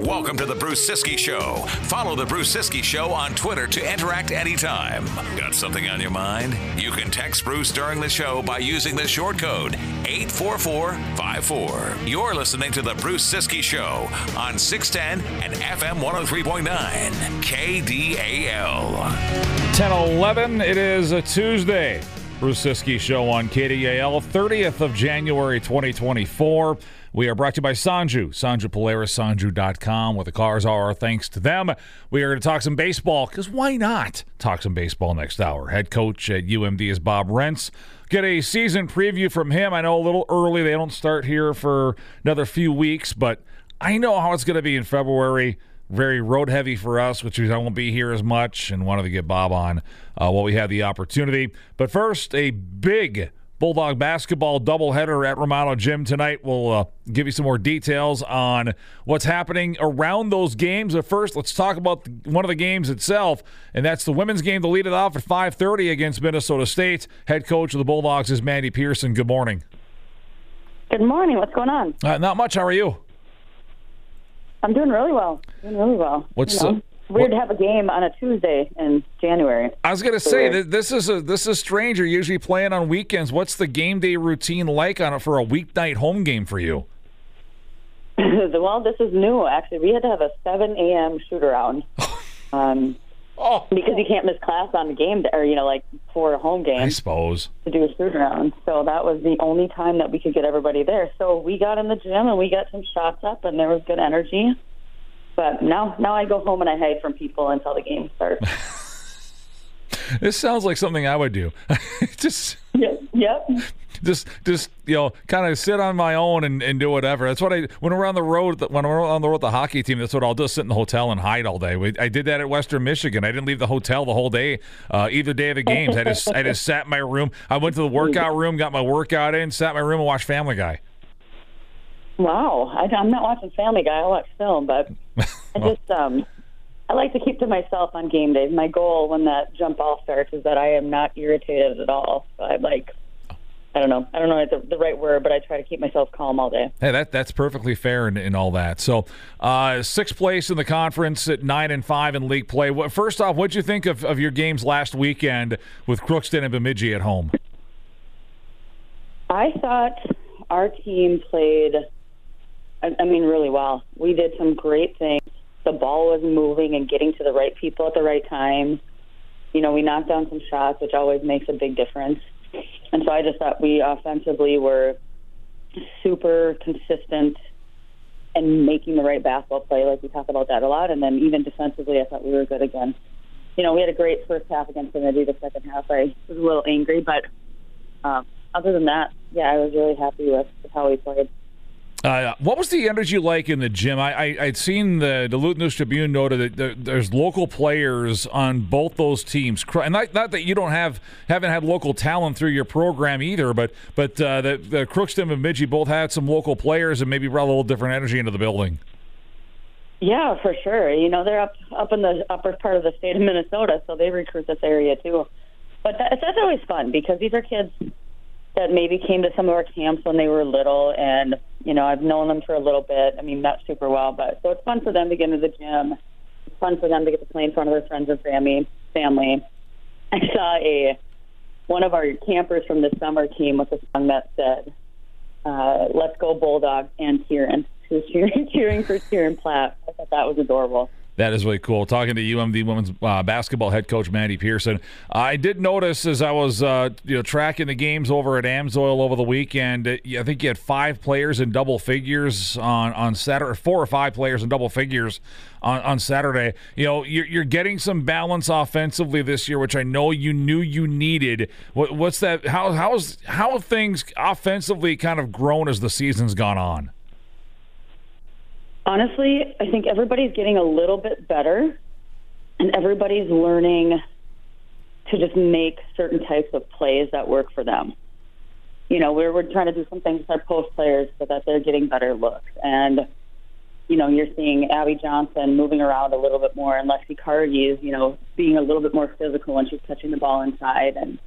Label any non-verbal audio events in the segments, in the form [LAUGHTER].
Welcome to the Bruce Ciskie Show. Follow the Bruce Ciskie Show on Twitter to interact anytime. Got something on your mind? You can text Bruce during the show by using the short code 84454. You're listening to the Bruce Ciskie Show on 610 and FM 103.9 KDAL. 1011, it is a Tuesday. Bruce Ciskie Show on KDAL, 30th of January 2024. We are brought to you by Sanju, Sanju Polaris, Sanju.com, where the cars are. Thanks to them. We are going to talk some baseball, because why not talk some baseball next hour? Head coach at UMD is Bob Rients. Get a season preview from him. I know a little early. They don't start here for another few weeks, but I know how it's going to be in February very road heavy for us, which means I won't be here as much and wanted to get Bob on uh, while we had the opportunity. But first, a big Bulldog basketball doubleheader at Romano Gym tonight. We'll uh, give you some more details on what's happening around those games. But first, let's talk about the, one of the games itself, and that's the women's game to lead it off at 5:30 against Minnesota State. Head coach of the Bulldogs is Mandy Pearson. Good morning. Good morning. What's going on? Uh, not much. How are you? I'm doing really well. Doing really well. What's you know, the- weird what- to have a game on a Tuesday in January? I was gonna say Weird. that this is a this is strange. You're usually playing on weekends. What's the game day routine like on it for a weeknight home game for you? [LAUGHS] well, this is new. Actually, we had to have a 7 a.m. shoot around. [LAUGHS] Um, Oh, because you can't miss class on the game or you know, like for a home game I suppose. to do a shoot around. So that was the only time that we could get everybody there. So we got in the gym and we got some shots up, and there was good energy. But now, now I go home and I hide from people until the game starts. [LAUGHS] This sounds like something I would do. [LAUGHS] just yep. Yep. Just just you know kind of sit on my own and, and do whatever. That's what i when we're on the road when we're on the road with the hockey team that's what i'll do sit in the hotel and hide all day. We, i did that at western michigan. I didn't leave the hotel the whole day uh, either day of the games. I just i just sat in my room. I went to the workout room got my workout in sat in my room and watched family guy. Wow, I, I'm not watching Family Guy. I watch film, but I [LAUGHS] just um, I like to keep to myself on game days. My goal when that jump ball starts is that I am not irritated at all. So I like, I don't know, I don't know the, the right word, but I try to keep myself calm all day. Hey, that that's perfectly fair and, and all that. So, uh, sixth place in the conference at nine and five in league play. First off, what'd you think of, of your games last weekend with Crookston and Bemidji at home? I thought our team played, I, I mean, really well. We did some great things. The ball was moving and getting to the right people at the right time. You know, we knocked down some shots, which always makes a big difference. And so I just thought we offensively were super consistent and making the right basketball play. Like we talk about that a lot. And then even defensively, I thought we were good again. You know, we had a great first half against Trinity. The second half, I was a little angry, but um, other than that, yeah, I was really happy with, with how we played. Uh, what was the energy like in the gym? I, I, I'd seen the Duluth News Tribune noted that there, there's local players on both those teams, and not, not that you don't have haven't had local talent through your program either, but but uh, the, the Crookston and Bemidji both had some local players and maybe brought a little different energy into the building. Yeah, for sure. You know, they're up up in the upper part of the state of Minnesota, so they recruit this area too. But that, that's always fun because these are kids that maybe came to some of our camps when they were little, and you know, I've known them for a little bit. I mean, not super well, but so it's fun for them to get into the gym. It's fun for them to get to play in front of their friends and family. Family. I saw a one of our campers from the summer came with a song that said, uh, "Let's go Bulldogs" and Kieran. Was cheering, [LAUGHS] cheering for Kieran Platt. I thought that was adorable. That is really cool. Talking to UMD women's uh, basketball head coach Mandy Pearson, I did notice as I was uh, you know tracking the games over at Amsoil over the weekend. uh, I think you had five players in double figures on on Saturday, four or five players in double figures on, on Saturday. You know you're, you're getting some balance offensively this year, which I know you knew you needed. What, what's that? How how's how have things offensively kind of grown as the season's gone on? Honestly, I think everybody's getting a little bit better, and everybody's learning to just make certain types of plays that work for them. You know, we're, we're trying to do some things with our post players so that they're getting better looks. And, you know, you're seeing Abby Johnson moving around a little bit more, and Lexi Carty is, you know, being a little bit more physical when she's touching the ball inside. And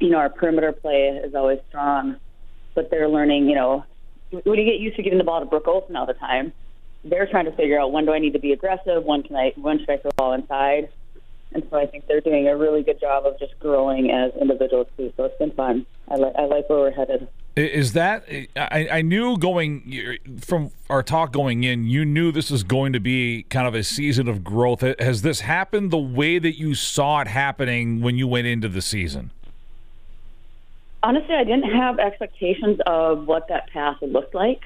you know, our perimeter play is always strong, but they're learning, you know, when you get used to giving the ball to Brooke Olson all the time, they're trying to figure out when do I need to be aggressive, when can I, when should I throw the ball inside, and so I think they're doing a really good job of just growing as individuals too. So it's been fun. I like I like where we're headed. Is that I, I knew going from our talk going in, you knew this was going to be kind of a season of growth. Has this happened the way that you saw it happening when you went into the season? Honestly, I didn't have expectations of what that path would look like.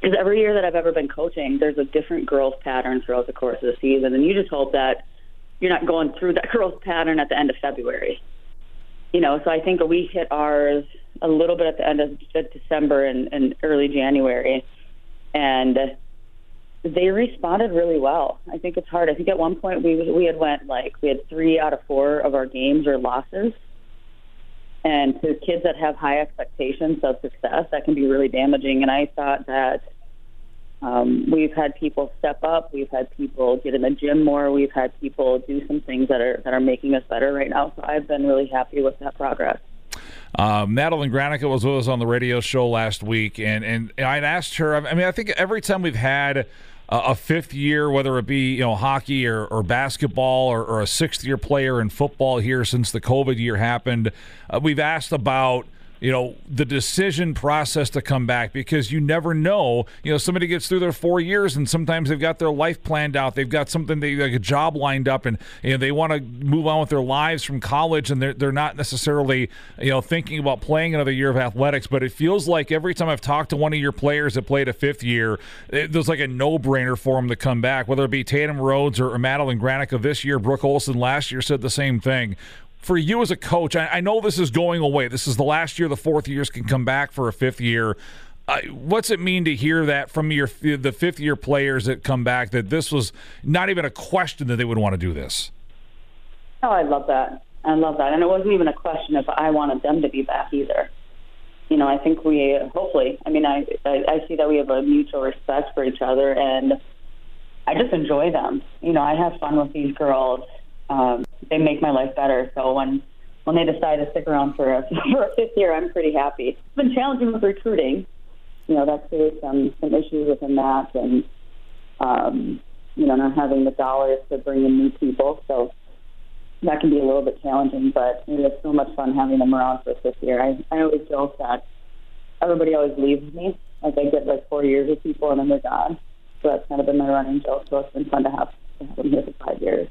Because every year that I've ever been coaching, there's a different growth pattern throughout the course of the season, and you just hope that you're not going through that [LAUGHS] growth pattern at the end of February. You know, so I think we hit ours a little bit at the end of December and, and early January, and they responded really well. I think it's hard. I think at one point we we had went like we had three out of four of our games or losses, and to kids that have high expectations of success, that can be really damaging. And I thought that um, we've had people step up. We've had people get in the gym more. We've had people do some things that are that are making us better right now. So I've been really happy with that progress. Um, Madeline Granica was with us on the radio show last week, and and I'd asked her. I mean, I think every time we've had a fifth year, whether it be you know hockey or, or basketball or, or, a sixth year player in football here since the COVID year happened, uh, we've asked about you know the decision process to come back because you never know. You know somebody gets through their four years and sometimes they've got their life planned out. They've got something they like a job lined up and you know they want to move on with their lives from college and they're, they're not necessarily you know thinking about playing another year of athletics. But it feels like every time i've talked to one of your players that played a fifth year it, there's like a no-brainer for them to come back whether it be tatum rhodes or, or madeline granica this year. Brooke olson last year said the same thing for you as a coach, I, I, know this is going away. This is the last year. The fourth years can come back for a fifth year. Uh, what's it mean to hear that from your the fifth year players that come back that this was not even a question that they would want to do this? Oh, I love that. I love that, and it wasn't even a question if I wanted them to be back either. You know, I think we hopefully. I mean, I I, I see that we have a mutual respect for each other, and I just enjoy them. You know, I have fun with these girls um, they make my life better. So when when they decide to stick around for a, [LAUGHS] for a fifth year, I'm pretty happy. It's been challenging with recruiting. You know, that's creates some some issues within that, and um, you know, not having the dollars to bring in new people. So that can be a little bit challenging, but it is so much fun having them around for a fifth year. I, I always joke that everybody always leaves me. Like I get like four years with people and then they're gone. So that's kind of been my running joke. So it's been fun to have, to have them here for five years.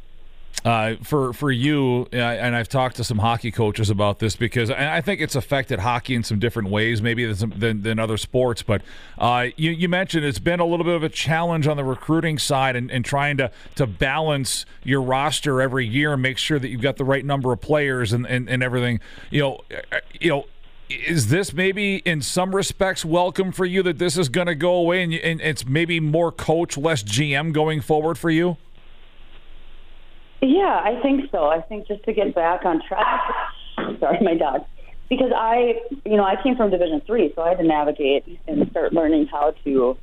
Uh, for for you, uh, and I've talked to some hockey coaches about this because I think it's affected hockey in some different ways, maybe than than, other sports. But uh, you, you mentioned it's been a little bit of a challenge on the recruiting side and, and trying to to balance your roster every year and make sure that you've got the right number of players and, and, and everything. You know, uh, you know is this maybe in some respects welcome for you that this is going to go away and, and, it's maybe more coach less gm going forward for you yeah, I think so. I think just to get back on track. [LAUGHS] Sorry, my dog. Because I, you know, I came from Division Three, so I had to navigate and start learning how to,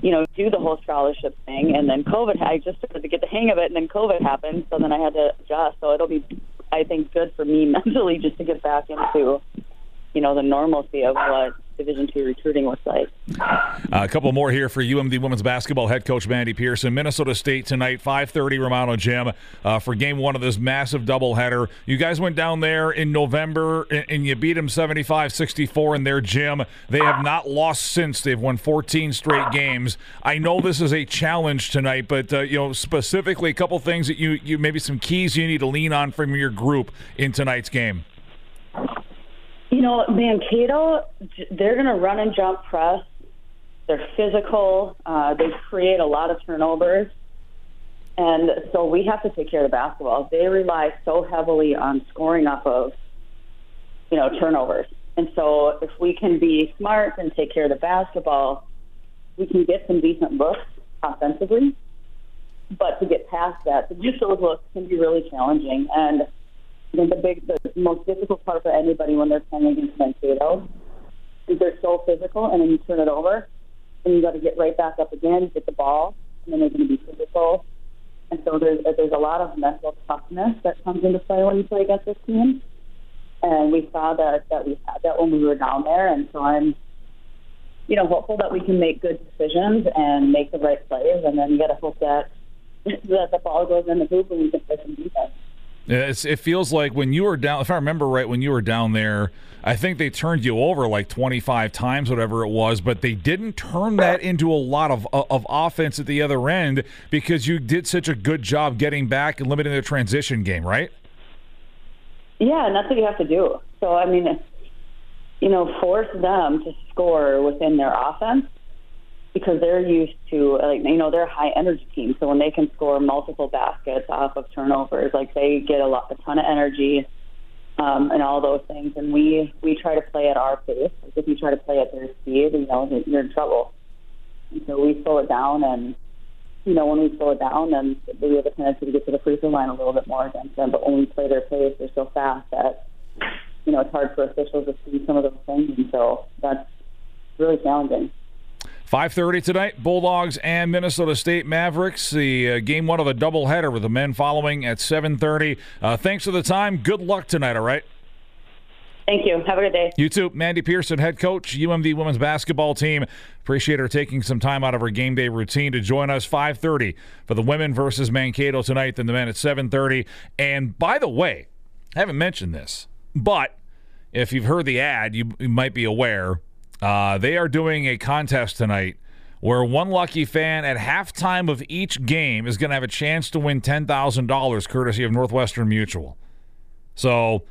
you know, do the whole scholarship thing. And then COVID, I just started to get the hang of it, and then COVID happened, so then I had to adjust. So it'll be, I think, good for me [LAUGHS] mentally just to get back into, you know, the normalcy of what Division two recruiting looks like. Uh, a couple more here for UMD women's basketball head coach Mandy Pearson. Minnesota State tonight, 5:30 Romano Gym uh, for game one of this massive doubleheader. You guys went down there in November and, and you beat them 75-64 in their gym. They have not lost since. They've won 14 straight games. I know this is a challenge tonight, but uh, you know specifically a couple things that you you maybe some keys you need to lean on from your group in tonight's game. You know, Mankato, they're going to run and jump press. They're physical. Uh, they create a lot of turnovers. And so we have to take care of the basketball. They rely so heavily on scoring off of, you know, turnovers. And so if we can be smart and take care of the basketball, we can get some decent looks offensively. But to get past that, to get looks can be really challenging. And I think the big, the most difficult part for anybody when they're playing against Mankato is they're so physical, and then you turn it over, and you got to get right back up again, get the ball, and then they're going to be physical. And so there's there's a lot of mental toughness that comes into play when you play against this team. and we saw that that we had that when we were down there, and so I'm, you know, hopeful that we can make good decisions and make the right plays, and then you got to hope that [LAUGHS] that the ball goes in the hoop and we can play some defense. It's, it feels like when you were down, if I remember right, when you were down there, I think they turned you over like 25 times, whatever it was, but they didn't turn that into a lot of, uh, of offense at the other end because you did such a good job getting back and limiting the transition game, right? Yeah, and that's what you have to do. So, I mean, you know, force them to score within their offense because they're used to like you know they're a high energy team. So when they can score multiple baskets off of turnovers like they get a lot a ton of energy um, and all those things. And we we try to play at our pace. Like if you try to play at their speed you know you're in trouble. And so we slow it down and you know when we slow it down then we have a tendency to get to the free throw line a little bit more against them. But when we play their pace they're so fast that you know it's hard for officials to see some of those things. And so that's really challenging 5.30 tonight, Bulldogs and Minnesota State Mavericks. The uh, game one of a doubleheader with the men following at 7.30. Uh, thanks for the time. Good luck tonight, all right? Thank you. Have a good day. You too. Mandy Pearson, head coach, UMD women's basketball team. Appreciate her taking some time out of her game day routine to join us 5.30 for the women versus Mankato tonight, then the men at 7.30. And by the way, I haven't mentioned this, but if you've heard the ad, you, you might be aware – uh, they are doing a contest tonight where one lucky fan at halftime of each game is going to have a chance to win $10,000 courtesy of Northwestern Mutual. So,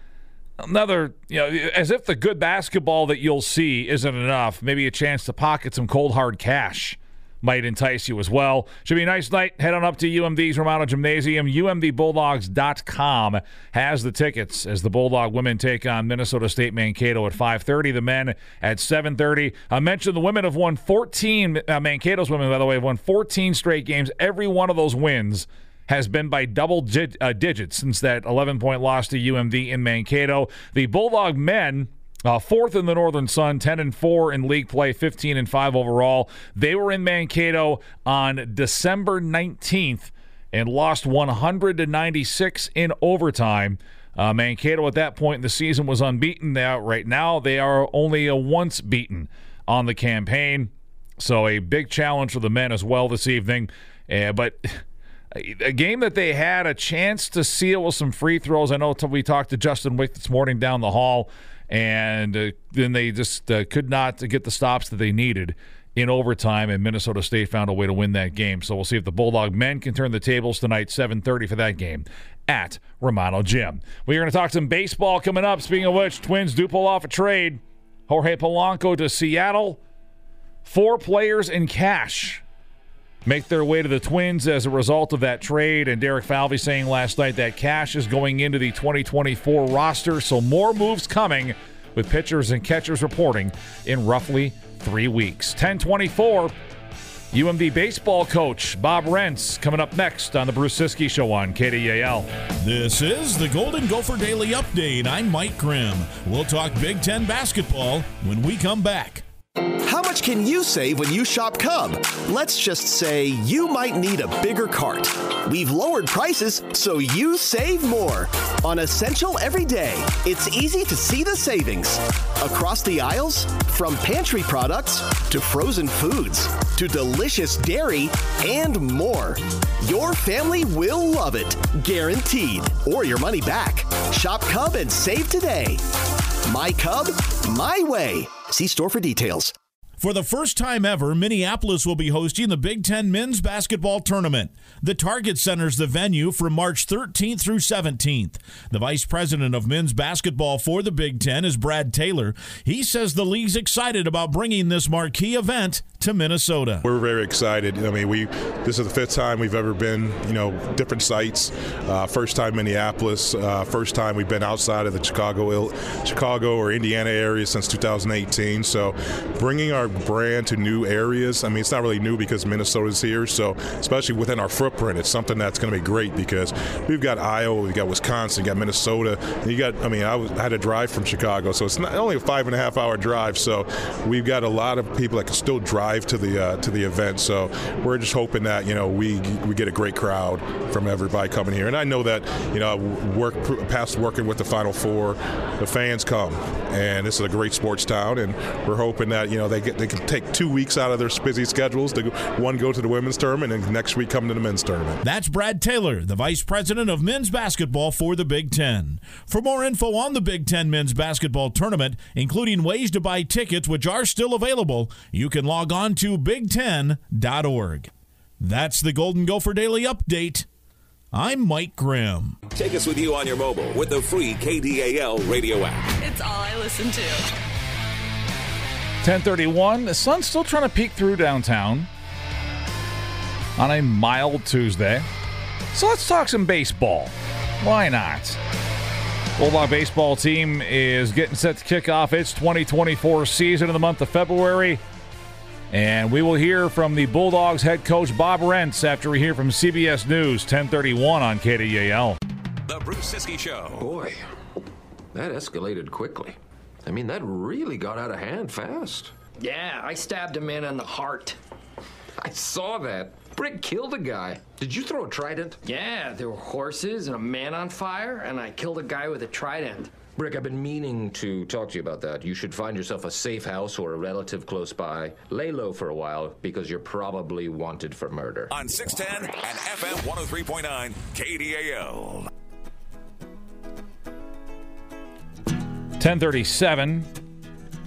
another, you know, as if the good basketball that you'll see isn't enough, maybe a chance to pocket some cold hard cash might entice you as well. Should be a nice night. Head on up to UMD's Romano Gymnasium. UMDBulldogs.com has the tickets as the Bulldog women take on Minnesota State Mankato at 5.30. The men at 7.30. I mentioned the women have won 14, uh, Mankato's women, by the way, have won 14 straight games. Every one of those wins has been by double dig- uh, digits since that 11 point loss to UMD in Mankato. The Bulldog men uh, fourth in the Northern Sun, 10 and 4 in league play, 15 and 5 overall. They were in Mankato on December 19th and lost 100 to 96 in overtime. Uh, Mankato at that point in the season was unbeaten. Now, right now, they are only a once beaten on the campaign. So a big challenge for the men as well this evening. Uh, but a game that they had a chance to seal with some free throws. I know we talked to Justin Wieck this morning down the hall and uh, then they just uh, could not get the stops that they needed in overtime, and Minnesota State found a way to win that game. So we'll see if the Bulldog men can turn the tables tonight, 7:30 for that game at Romano Gym. We're going to talk some baseball coming up. Speaking of which, Twins do pull off a trade. Jorge Polanco to Seattle. Four players in cash make their way to the Twins as a result of that trade. And Derek Falvey saying last night that cash is going into the 2024 roster. So more moves coming with pitchers and catchers reporting in roughly three weeks. 1024. UMD baseball coach Bob Rients coming up next on the Bruce Ciskie Show on KDAL. This is the Golden Gopher Daily Update. I'm Mike Grimm. We'll talk Big Ten basketball when we come back. How much can you save when you shop Cub? Let's just say you might need a bigger cart. We've lowered prices so you save more. On Essential every day, it's easy to see the savings. Across the aisles, from pantry products to frozen foods to delicious dairy and more. Your family will love it, guaranteed, or your money back. Shop Cub and save today. My Cub, my way. See store for details. For the first time ever, Minneapolis will be hosting the Big Ten men's basketball tournament. The Target Center is the venue from March 13th through 17th. The vice president of men's basketball for the Big Ten is Brad Taylor. He says the league's excited about bringing this marquee event to Minnesota. We're very excited. I mean, we this is the fifth time we've ever been, you know, different sites. Uh, first time Minneapolis. Uh, first time we've been outside of the Chicago, Chicago or Indiana area since 2018. So, bringing our brand to new areas. I mean, it's not really new because Minnesota's here. So, especially within our footprint, it's something that's going to be great because we've got Iowa, we've got Wisconsin, you got Minnesota, you got. I mean, I, was, I had to drive from Chicago, so it's not only a five and a half hour drive. So, we've got a lot of people that can still drive to the uh, to the event. So, we're just hoping that you know we we get a great crowd from everybody coming here. And I know that you know, work past working with the Final Four, the fans come, and this is a great sports town, and we're hoping that you know they get they can take two weeks out of their busy schedules to one go to the women's tournament and next week come to the men's tournament. That's Brad Taylor, the vice president of men's basketball for the Big Ten. For more info on the Big Ten men's basketball tournament, including ways to buy tickets, which are still available, you can log on to big10.org. That's the Golden Gopher Daily Update. I'm Mike Grimm. Take us with you on your mobile with the free KDAL radio app. It's all I listen to. 1031. The sun's still trying to peek through downtown on a mild Tuesday. So let's talk some baseball. Why not? Bulldog baseball team is getting set to kick off its 2024 season in the month of February. And we will hear from the Bulldogs head coach Bob Rients after we hear from CBS News 1031 on KDAL. The Bruce Ciskie Show. Boy, that escalated quickly. I mean, that really got out of hand fast. Yeah, I stabbed a man in the heart. I saw that. Brick killed a guy. Did you throw a trident? Yeah, there were horses and a man on fire, and I killed a guy with a trident. Brick, I've been meaning to talk to you about that. You should find yourself a safe house or a relative close by. Lay low for a while because you're probably wanted for murder. On 610 and FM 103.9 KDAL. 1037.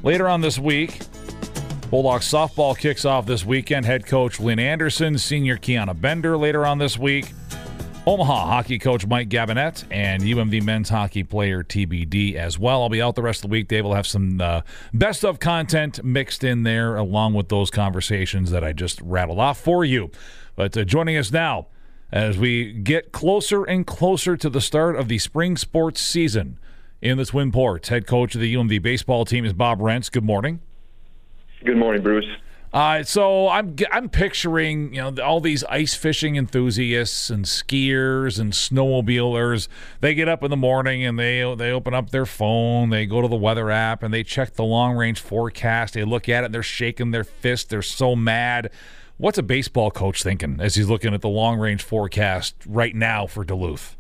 Later on this week, Bulldogs softball kicks off this weekend. Head coach Lynn Anderson, senior Kiana Bender later on this week. Omaha hockey coach Mike Gabinet and UMD men's hockey player TBD as well. I'll be out the rest of the week. Dave will have some uh, best of content mixed in there along with those conversations that I just rattled off for you. But uh, joining us now as we get closer and closer to the start of the spring sports season in the Twin Ports, head coach of the UMD baseball team is Bob Rients. Good morning. Good morning, Bruce. Uh, so I'm I'm picturing you know all these ice fishing enthusiasts and skiers and snowmobilers. They get up in the morning and they they open up their phone, they go to the weather app and they check the long range forecast. They look at it, and they're shaking their fist. They're so mad. What's a baseball coach thinking as he's looking at the long range forecast right now for Duluth?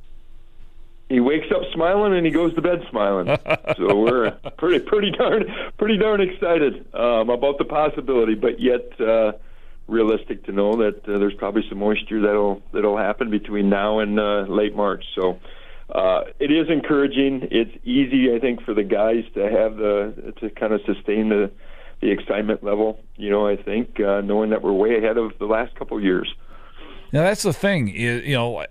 He wakes up smiling and he goes to bed smiling. so we're pretty pretty darn pretty darn excited um, about the possibility, but yet uh, realistic to know that uh, there's probably some moisture that'll that'll happen between now and uh, late March. So. Uh, it is encouraging. It's easy, I think, for the guys to have the to kind of sustain the the excitement level. You know, I think uh, knowing that we're way ahead of the last couple years. Now that's the thing, you know,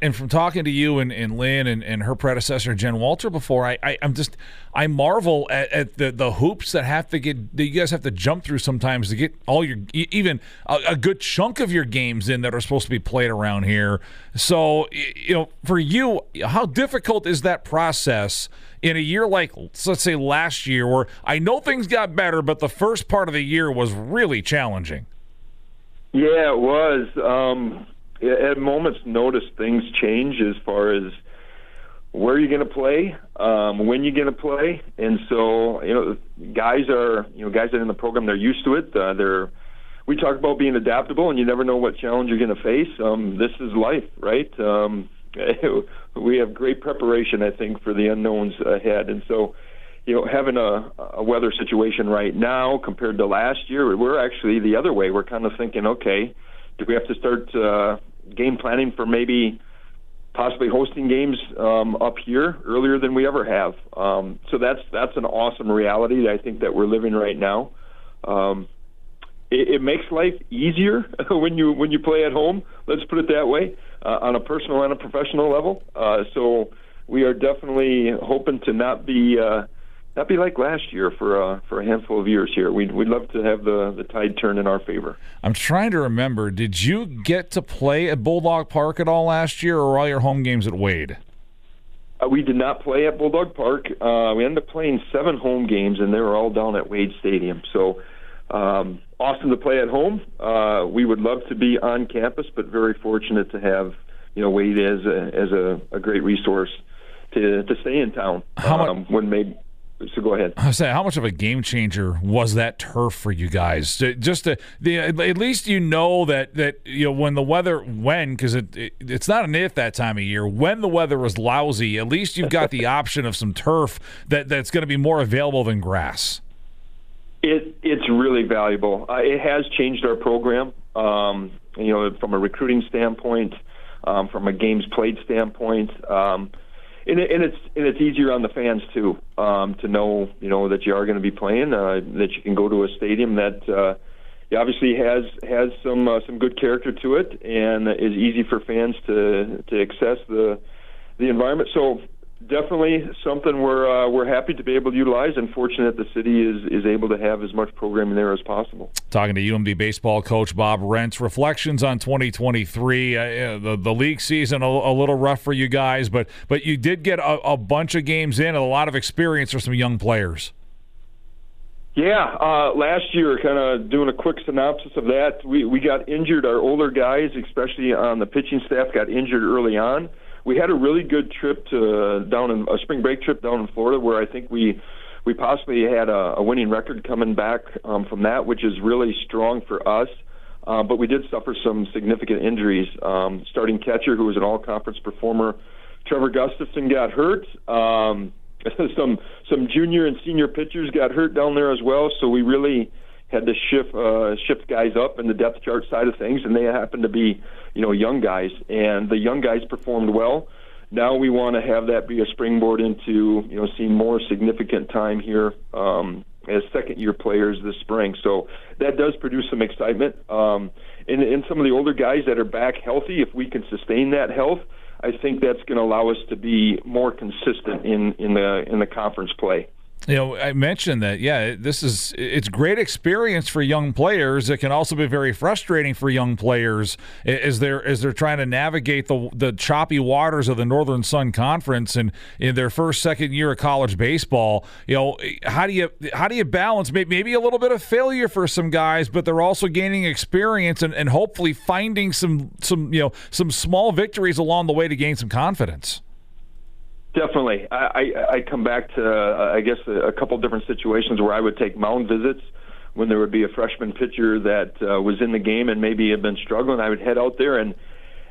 and from talking to you and, and Lynn and, and her predecessor Jen Walter before, I, I am just I marvel at, at, the the hoops that have to get that you guys have to jump through sometimes to get all your even a, a good chunk of your games in that are supposed to be played around here. So you know, for you, how difficult is that process? in a year like let's say last year where I know things got better but the first part of the year was really challenging. Yeah, it was. Um, at moments notice, things change as far as where you're going to play, um, when you're going to play, and so you know, guys are you know guys that are in the program they're used to it. Uh, they're we talk about being adaptable, and you never know what challenge you're going to face. Um, this is life, right? Um, [LAUGHS] we have great preparation, I think, for the unknowns ahead, and so you know, having a, a weather situation right now compared to last year, we're actually the other way. We're kind of thinking, okay, do we have to start uh, game planning for maybe possibly hosting games um, up here earlier than we ever have? Um, so that's that's an awesome reality I think that we're living right now. Um, it, it makes life easier [LAUGHS] when you when you play at home. Let's put it that way, uh, on a personal and a professional level. Uh, so we are definitely hoping to not be uh, that'd be like last year for uh, for a handful of years here. We'd we'd love to have the the tide turn in our favor. I'm trying to remember. Did you get to play at Bulldog Park at all last year, or all your home games at Wade? Uh, we did not play at Bulldog Park. Uh, we ended up playing seven home games, and they were all down at Wade Stadium. So um, awesome to play at home. Uh, we would love to be on campus, but very fortunate to have you know Wade as a, as a, a great resource to to stay in town. How much- um, when maybe so go ahead. I saying, how much of a game changer was that turf for you guys? Just to, the at least you know that that you know when the weather when because it, it it's not an if that time of year when the weather was lousy. At least you've got the [LAUGHS] option of some turf that that's going to be more available than grass. It it's really valuable. Uh, it has changed our program. Um, you know, from a recruiting standpoint, um, from a games played standpoint, um, and, it, and it's and it's easier on the fans too um, to know you know that you are going to be playing, uh, that you can go to a stadium that. Uh, obviously has has some uh, some good character to it, and is easy for fans to to access the the environment. So definitely something we're uh, we're happy to be able to utilize, and fortunate the city is is able to have as much programming there as possible. Talking to UMD baseball coach Bob Rients, reflections on 2023. Uh, the the league season a, a little rough for you guys, but but you did get a, a bunch of games in and a lot of experience for some young players. Yeah, uh, last year, kind of doing a quick synopsis of that, we, we got injured. Our older guys, especially on the pitching staff, got injured early on. We had a really good trip to down in a spring break trip down in Florida, where I think we we possibly had a, a winning record coming back um, from that, which is really strong for us. Uh, but we did suffer some significant injuries. Um, starting catcher, who was an all-conference performer, Trevor Gustafson, got hurt. Um, [LAUGHS] some some junior and senior pitchers got hurt down there as well. So we really had to shift uh, shift guys up in the depth chart side of things, and they happened to be you know young guys, and the young guys performed well. Now we want to have that be a springboard into you know seeing more significant time here um, as second year players this spring. So that does produce some excitement. Um, and, and some of the older guys that are back healthy, if we can sustain that health, I think that's going to allow us to be more consistent in, in the in the conference play. You know, I mentioned that. Yeah, this is it's great experience for young players. It can also be very frustrating for young players as they're as they're trying to navigate the the choppy waters of the Northern Sun Conference and in their first second year of college baseball. You know, how do you how do you balance maybe a little bit of failure for some guys, but they're also gaining experience and, and hopefully finding some some you know some small victories along the way to gain some confidence. Definitely, I, I, I come back to uh, I guess a, a couple different situations where I would take mound visits when there would be a freshman pitcher that uh, was in the game and maybe had been struggling. I would head out there and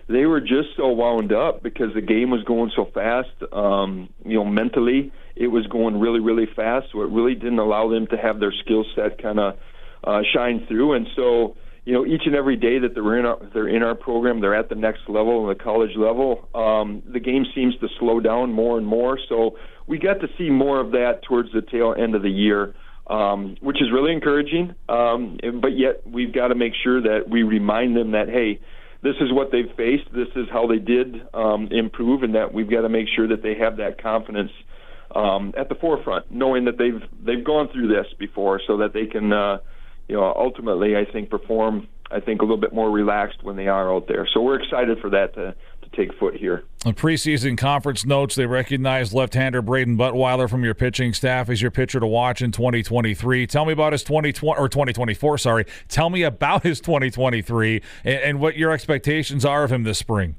they were just so wound up because the game was going so fast. Um, you know, mentally it was going really, really fast, so it really didn't allow them to have their skill set kind of uh, shine through. And so you know, each and every day that they're in our they're in our program, they're at the next level, the college level. Um, the game seems to slow down more and more. So we got to see more of that towards the tail end of the year, um, which is really encouraging. Um, but yet we've got to make sure that we remind them that hey, this is what they've faced, this is how they did um, improve, and that we've got to make sure that they have that confidence. Um, at the forefront, knowing that they've they've gone through this before, so that they can uh, you know, ultimately, I think perform. I think a little bit more relaxed when they are out there. So we're excited for that to, to take foot here. The preseason conference notes they recognize left-hander Braden Buttweiler from your pitching staff as your pitcher to watch in 2023. Tell me about his 2020 or 2024. Sorry, tell me about his 2023 and, and what your expectations are of him this spring.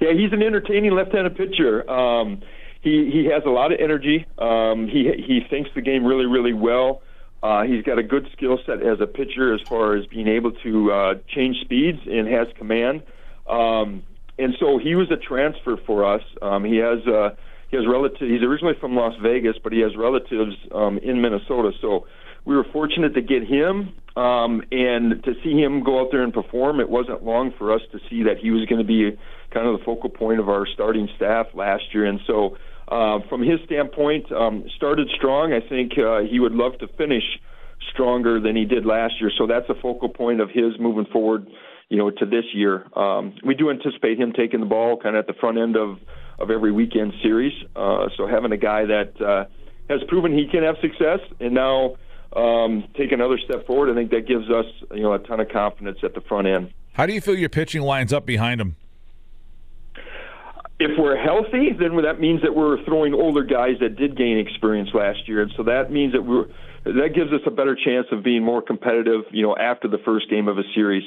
Yeah, he's an entertaining left-handed pitcher. Um, he he has a lot of energy. Um, he he thinks the game really really well. Uh, he's got a good skill set as a pitcher as far as being able to uh, change speeds and has command. Um, and so he was a transfer for us. Um, he has uh, he has relatives. He's originally from Las Vegas, but he has relatives um, in Minnesota. So we were fortunate to get him um, and to see him go out there and perform. It wasn't long for us to see that he was going to be kind of the focal point of our starting staff last year. And so uh, from his standpoint, um, started strong. I think uh, he would love to finish stronger than he did last year. So that's a focal point of his moving forward. You know, to this year, um, we do anticipate him taking the ball kind of at the front end of of every weekend series. Uh, so having a guy that uh, has proven he can have success, and now um, take another step forward, I think that gives us you know a ton of confidence at the front end. How do you feel your pitching lines up behind him? If we're healthy, then that means that we're throwing older guys that did gain experience last year, and so that means that we're that gives us a better chance of being more competitive, you know, after the first game of a series.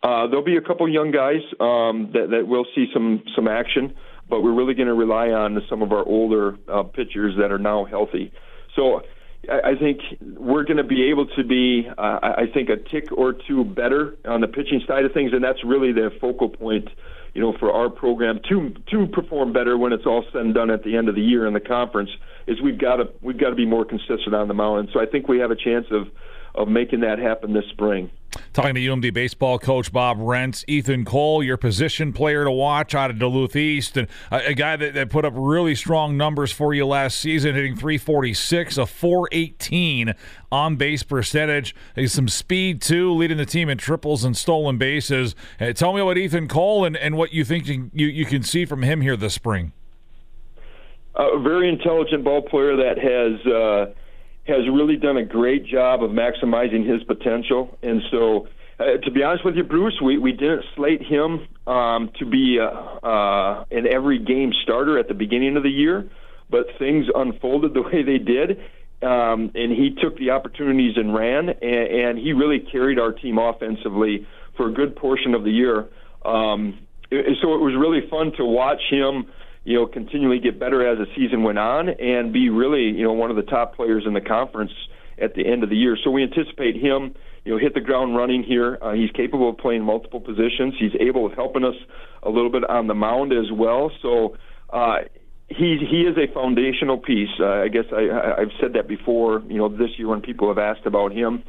Uh, there'll be a couple young guys um, that that will see some some action, but we're really going to rely on some of our older uh, pitchers that are now healthy. So I think we're going to be able to be, uh, I think, a tick or two better on the pitching side of things, and that's really the focal point you know, for our program to to perform better when it's all said and done at the end of the year in the conference is we've got to we've got to be more consistent on the mound. And So I think we have a chance of of making that happen this spring. Talking to UMD baseball coach Bob Rients, Ethan Cole, your position player to watch out of Duluth East, and a, a guy that, that, put up really strong numbers for you last season, hitting 346, a 418 on base percentage, He's some speed too, leading the team in triples and stolen bases. Uh, tell me about Ethan Cole and, and what you think you, you can see from him here this spring. A very intelligent ball player that has. Uh, has really done a great job of maximizing his potential. And so, uh, to be honest with you, Bruce, we, we didn't slate him um, to be uh, uh, an every game starter at the beginning of the year, but things unfolded the [LAUGHS] way they did. Um, and he took the opportunities and ran, and, and he really carried our team offensively for a good portion of the year. Um, so it was really fun to watch him you know, continually get better as the season went on and be really, you know, one of the top players in the conference at the end of the year. So we anticipate him, you know, hit the ground running here. Uh, he's capable of playing multiple positions. He's able of helping us a little bit on the mound as well. So uh, he he is a foundational piece. Uh, I guess I, I've said that before. You know, this year when people have asked about him.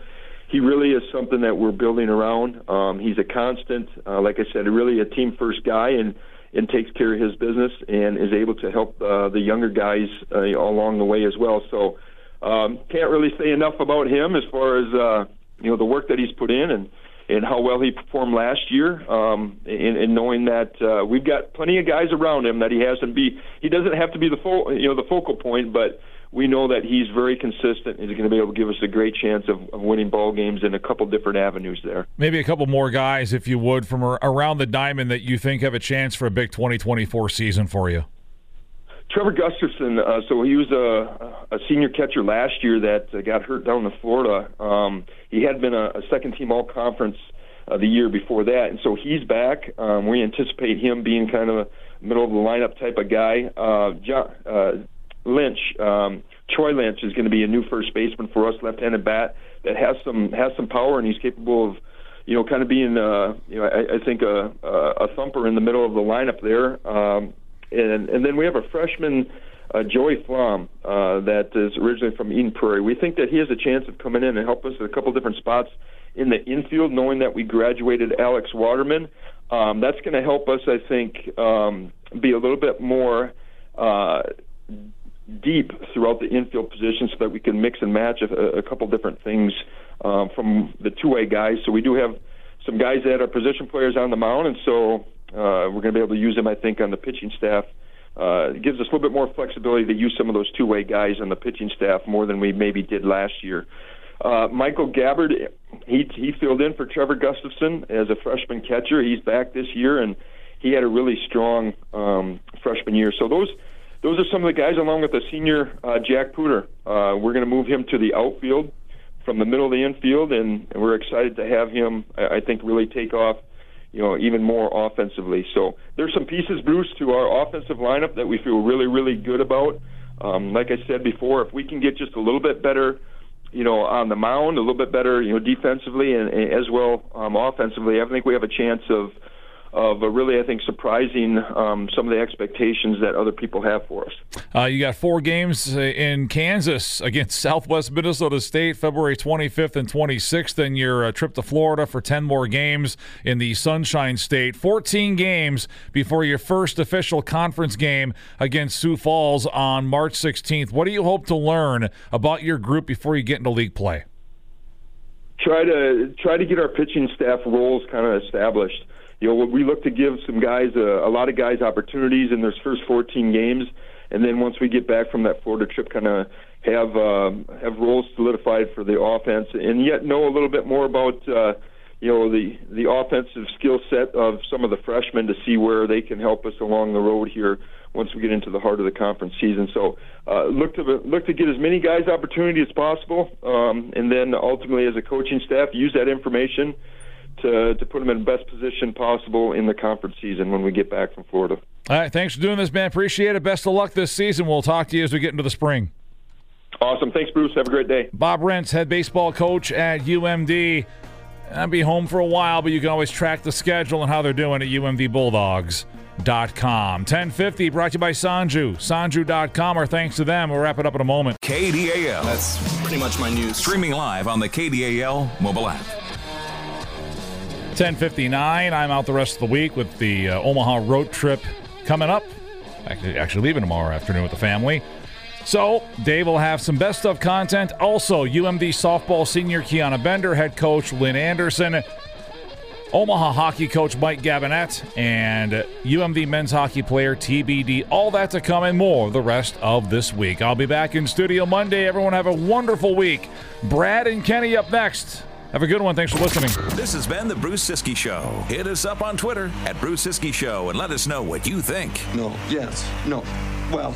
He really is something that we're building around. Um, he's a constant, uh, like I said, really a team first guy, and and takes care of his business and is able to help uh, the younger guys uh, along the way as well. So um, can't really say enough about him as far as uh, you know the work that he's put in and and how well he performed last year. Um, and, and knowing that uh, we've got plenty of guys around him that he hasn't be he doesn't have to be the full you know the focal point, but we know that he's very consistent. He's going to be able to give us a great chance of, of winning ball games in a couple different avenues there. Maybe a couple more guys, if you would, from around the diamond that you think have a chance for a big 2024 season for you. Trevor Gustafson, uh, so he was a, a senior catcher last year that uh, got hurt down in Florida. Um, he had been a, a second team all conference uh, the year before that, and so he's back. Um, we anticipate him being kind of a middle of the lineup type of guy. Uh, John, uh, Lynch, um, Troy Lynch is going to be a new first baseman for us, left-handed bat that has some has some power and he's capable of, you know, kind of being, uh, you know, I, I think a, a thumper in the middle of the lineup there. Um, and and then we have a freshman, uh, Joey Flom, uh, that is originally from Eden Prairie. We think that he has a chance of coming in and help us at a couple different spots in the infield, knowing that we graduated Alex Waterman. Um, that's going to help us, I think, um, be a little bit more. Uh, deep throughout the infield position so that we can mix and match a, a couple different things um, from the two-way guys. So we do have some guys that are position players on the mound, and so uh, we're going to be able to use them, I think, on the pitching staff. Uh, it gives us a little bit more flexibility to use some of those two-way guys on the pitching staff more than we maybe did last year. Uh, Michael Gabbard, he he filled in for Trevor Gustafson as a freshman catcher. He's back this year, and he had a really strong um, freshman year. So those those are some of the guys, along with the senior uh, Jack Pooter. Uh, we're going to move him to the outfield from the middle of the infield, and, and we're excited to have him. I, I think really take off, you know, even more offensively. So there's some pieces, Bruce, to our offensive lineup that we feel really, really good about. Um, like I said before, if we can get just a little bit better, you know, on the mound, a little bit better, you know, defensively and, and as well um, offensively, I think we have a chance of of really, I think, surprising um, some of the expectations that other people have for us. Uh, you got four games uh, in Kansas against [LAUGHS] Southwest Minnesota State, February 25th and 26th, and your uh, trip to Florida for 10 more games in the Sunshine State. 14 games before your first official conference game against Sioux Falls on March 16th. What do you hope to learn about your group before you get into league play? Try to try to get our pitching staff roles kind of established you know, we look to give some guys, uh, a lot of guys, opportunities in their first 14 games, and then once we get back from that Florida trip, kind of have uh, have roles solidified for the offense, and yet know a little bit more about. Uh, you know the the offensive skill set of some of the freshmen to see where they can help us along the road here once we get into the heart of the conference season. So uh, look to look to get as many guys opportunity as possible, um, and then ultimately as a coaching staff use that information to to put them in the best position possible in the conference season when we get back from Florida. All right, thanks for doing this, man. Appreciate it. Best of luck this season. We'll talk to you as we get into the spring. Awesome. Thanks, Bruce. Have a great day. Bob Rients, head baseball coach at UMD. I'll be home for a while, but you can always track the schedule and how they're doing at umdbulldogs.com. 1050 brought to you by Sanju. Sanju.com. Our thanks to them. We'll wrap it up in a moment. KDAL. That's pretty much my news. Streaming live on the KDAL mobile app. 1059. I'm out the rest of the week with the uh, Omaha road trip coming up. Actually, leaving tomorrow afternoon with the family. So, Dave will have some best of content. Also, UMD softball senior Kiana Bender, head coach Lynn Anderson, Omaha hockey coach Mike Gabinet, and UMD men's hockey player TBD. All that to come and more the rest of this week. I'll be back in studio Monday. Everyone have a wonderful week. Brad and Kenny up next. Have a good one. Thanks for listening. This has been the Bruce Ciskie Show. Hit us up on Twitter at Bruce Ciskie Show and let us know what you think. No, yes, no. Well,